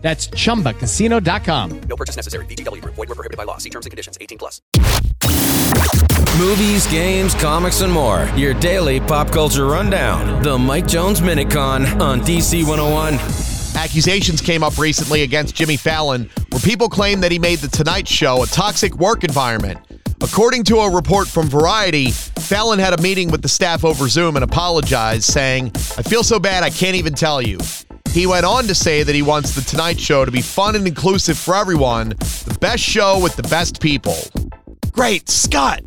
That's chumbacasino.com. No purchase necessary. VGW Group. Void were prohibited by law. See terms and conditions. 18 plus. Movies, games, comics, and more. Your daily pop culture rundown. The Mike Jones Minute Con on DC 101. Accusations came up recently against Jimmy Fallon, where people claim that he made The Tonight Show a toxic work environment. According to a report from Variety, Fallon had a meeting with the staff over Zoom and apologized, saying, I feel so bad I can't even tell you. He went on to say that he wants The Tonight Show to be fun and inclusive for everyone, the best show with the best people. Great, Scott!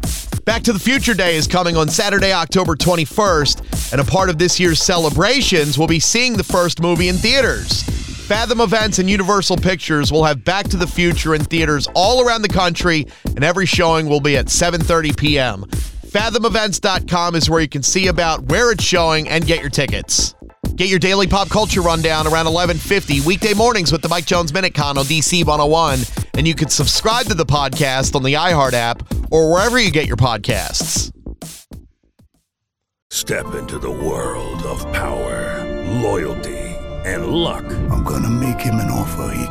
Back to the Future Day is coming on Saturday, October 21st, and a part of this year's celebrations will be seeing the first movie in theaters. Fathom Events and Universal Pictures will have Back to the Future in theaters all around the country, and every showing will be at 7:30 p.m. FathomEvents.com is where you can see about where it's showing and get your tickets. Get your daily pop culture rundown around 11:50 weekday mornings with the Mike Jones Minute Con on DC 101, and you can subscribe to the podcast on the iHeart app or wherever you get your podcasts. Step into the world of power, loyalty, and luck. I'm gonna make him an offer he can't